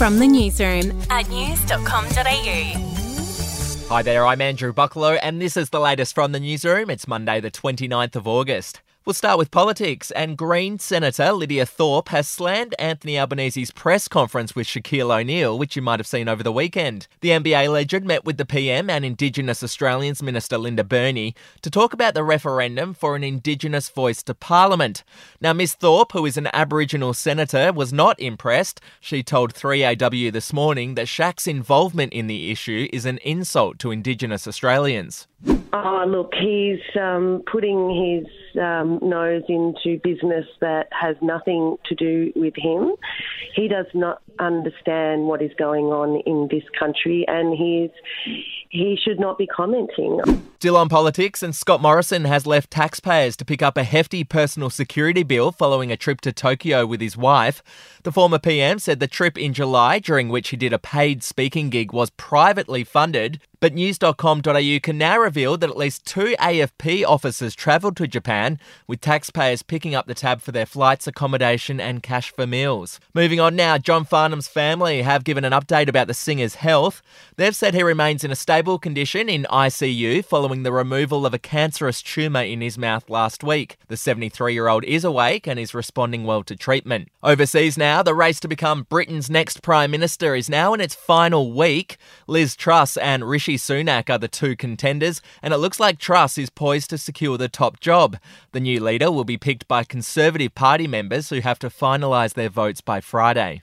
from the newsroom at news.com.au. Hi there, I'm Andrew Bucklow, and this is the latest from the newsroom. It's Monday, the 29th of August. We'll start with politics, and Green Senator Lydia Thorpe has slammed Anthony Albanese's press conference with Shaquille O'Neal, which you might have seen over the weekend. The NBA legend met with the PM and Indigenous Australians Minister Linda Burney to talk about the referendum for an Indigenous voice to Parliament. Now, Miss Thorpe, who is an Aboriginal senator, was not impressed. She told 3AW this morning that Shaq's involvement in the issue is an insult to Indigenous Australians. Oh, look, he's um, putting his um, nose into business that has nothing to do with him. He does not understand what is going on in this country, and he's he should not be commenting. Still on politics, and Scott Morrison has left taxpayers to pick up a hefty personal security bill following a trip to Tokyo with his wife. The former PM said the trip in July, during which he did a paid speaking gig, was privately funded. But news.com.au can now reveal that at least two AFP officers travelled to Japan, with taxpayers picking up the tab for their flights, accommodation, and cash for meals. Moving on now, John Family have given an update about the singer's health. They've said he remains in a stable condition in ICU following the removal of a cancerous tumour in his mouth last week. The 73 year old is awake and is responding well to treatment. Overseas now, the race to become Britain's next Prime Minister is now in its final week. Liz Truss and Rishi Sunak are the two contenders, and it looks like Truss is poised to secure the top job. The new leader will be picked by Conservative Party members who have to finalise their votes by Friday.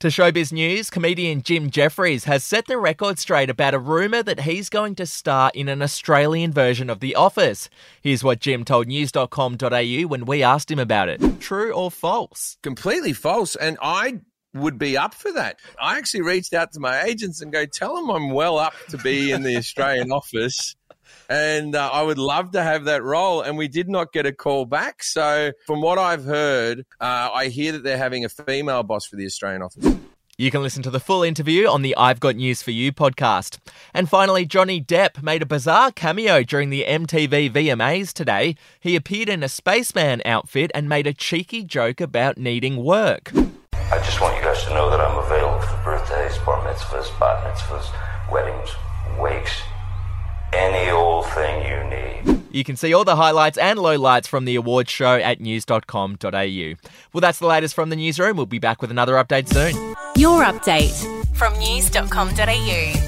To showbiz news, comedian Jim Jeffries has set the record straight about a rumour that he's going to star in an Australian version of The Office. Here's what Jim told news.com.au when we asked him about it. True or false? Completely false. And I would be up for that. I actually reached out to my agents and go, tell them I'm well up to be in the Australian office and uh, I would love to have that role. And we did not get a call back. So, from what I've heard, uh, I hear that they're having a female boss for the Australian office. You can listen to the full interview on the I've Got News for You podcast. And finally, Johnny Depp made a bizarre cameo during the MTV VMAs today. He appeared in a spaceman outfit and made a cheeky joke about needing work. I just want you guys to know that I'm available for birthdays, bar mitzvahs, bat mitzvahs, weddings, wakes, any old thing you need. You can see all the highlights and lowlights from the awards show at news.com.au. Well, that's the latest from the newsroom. We'll be back with another update soon. Your update from news.com.au.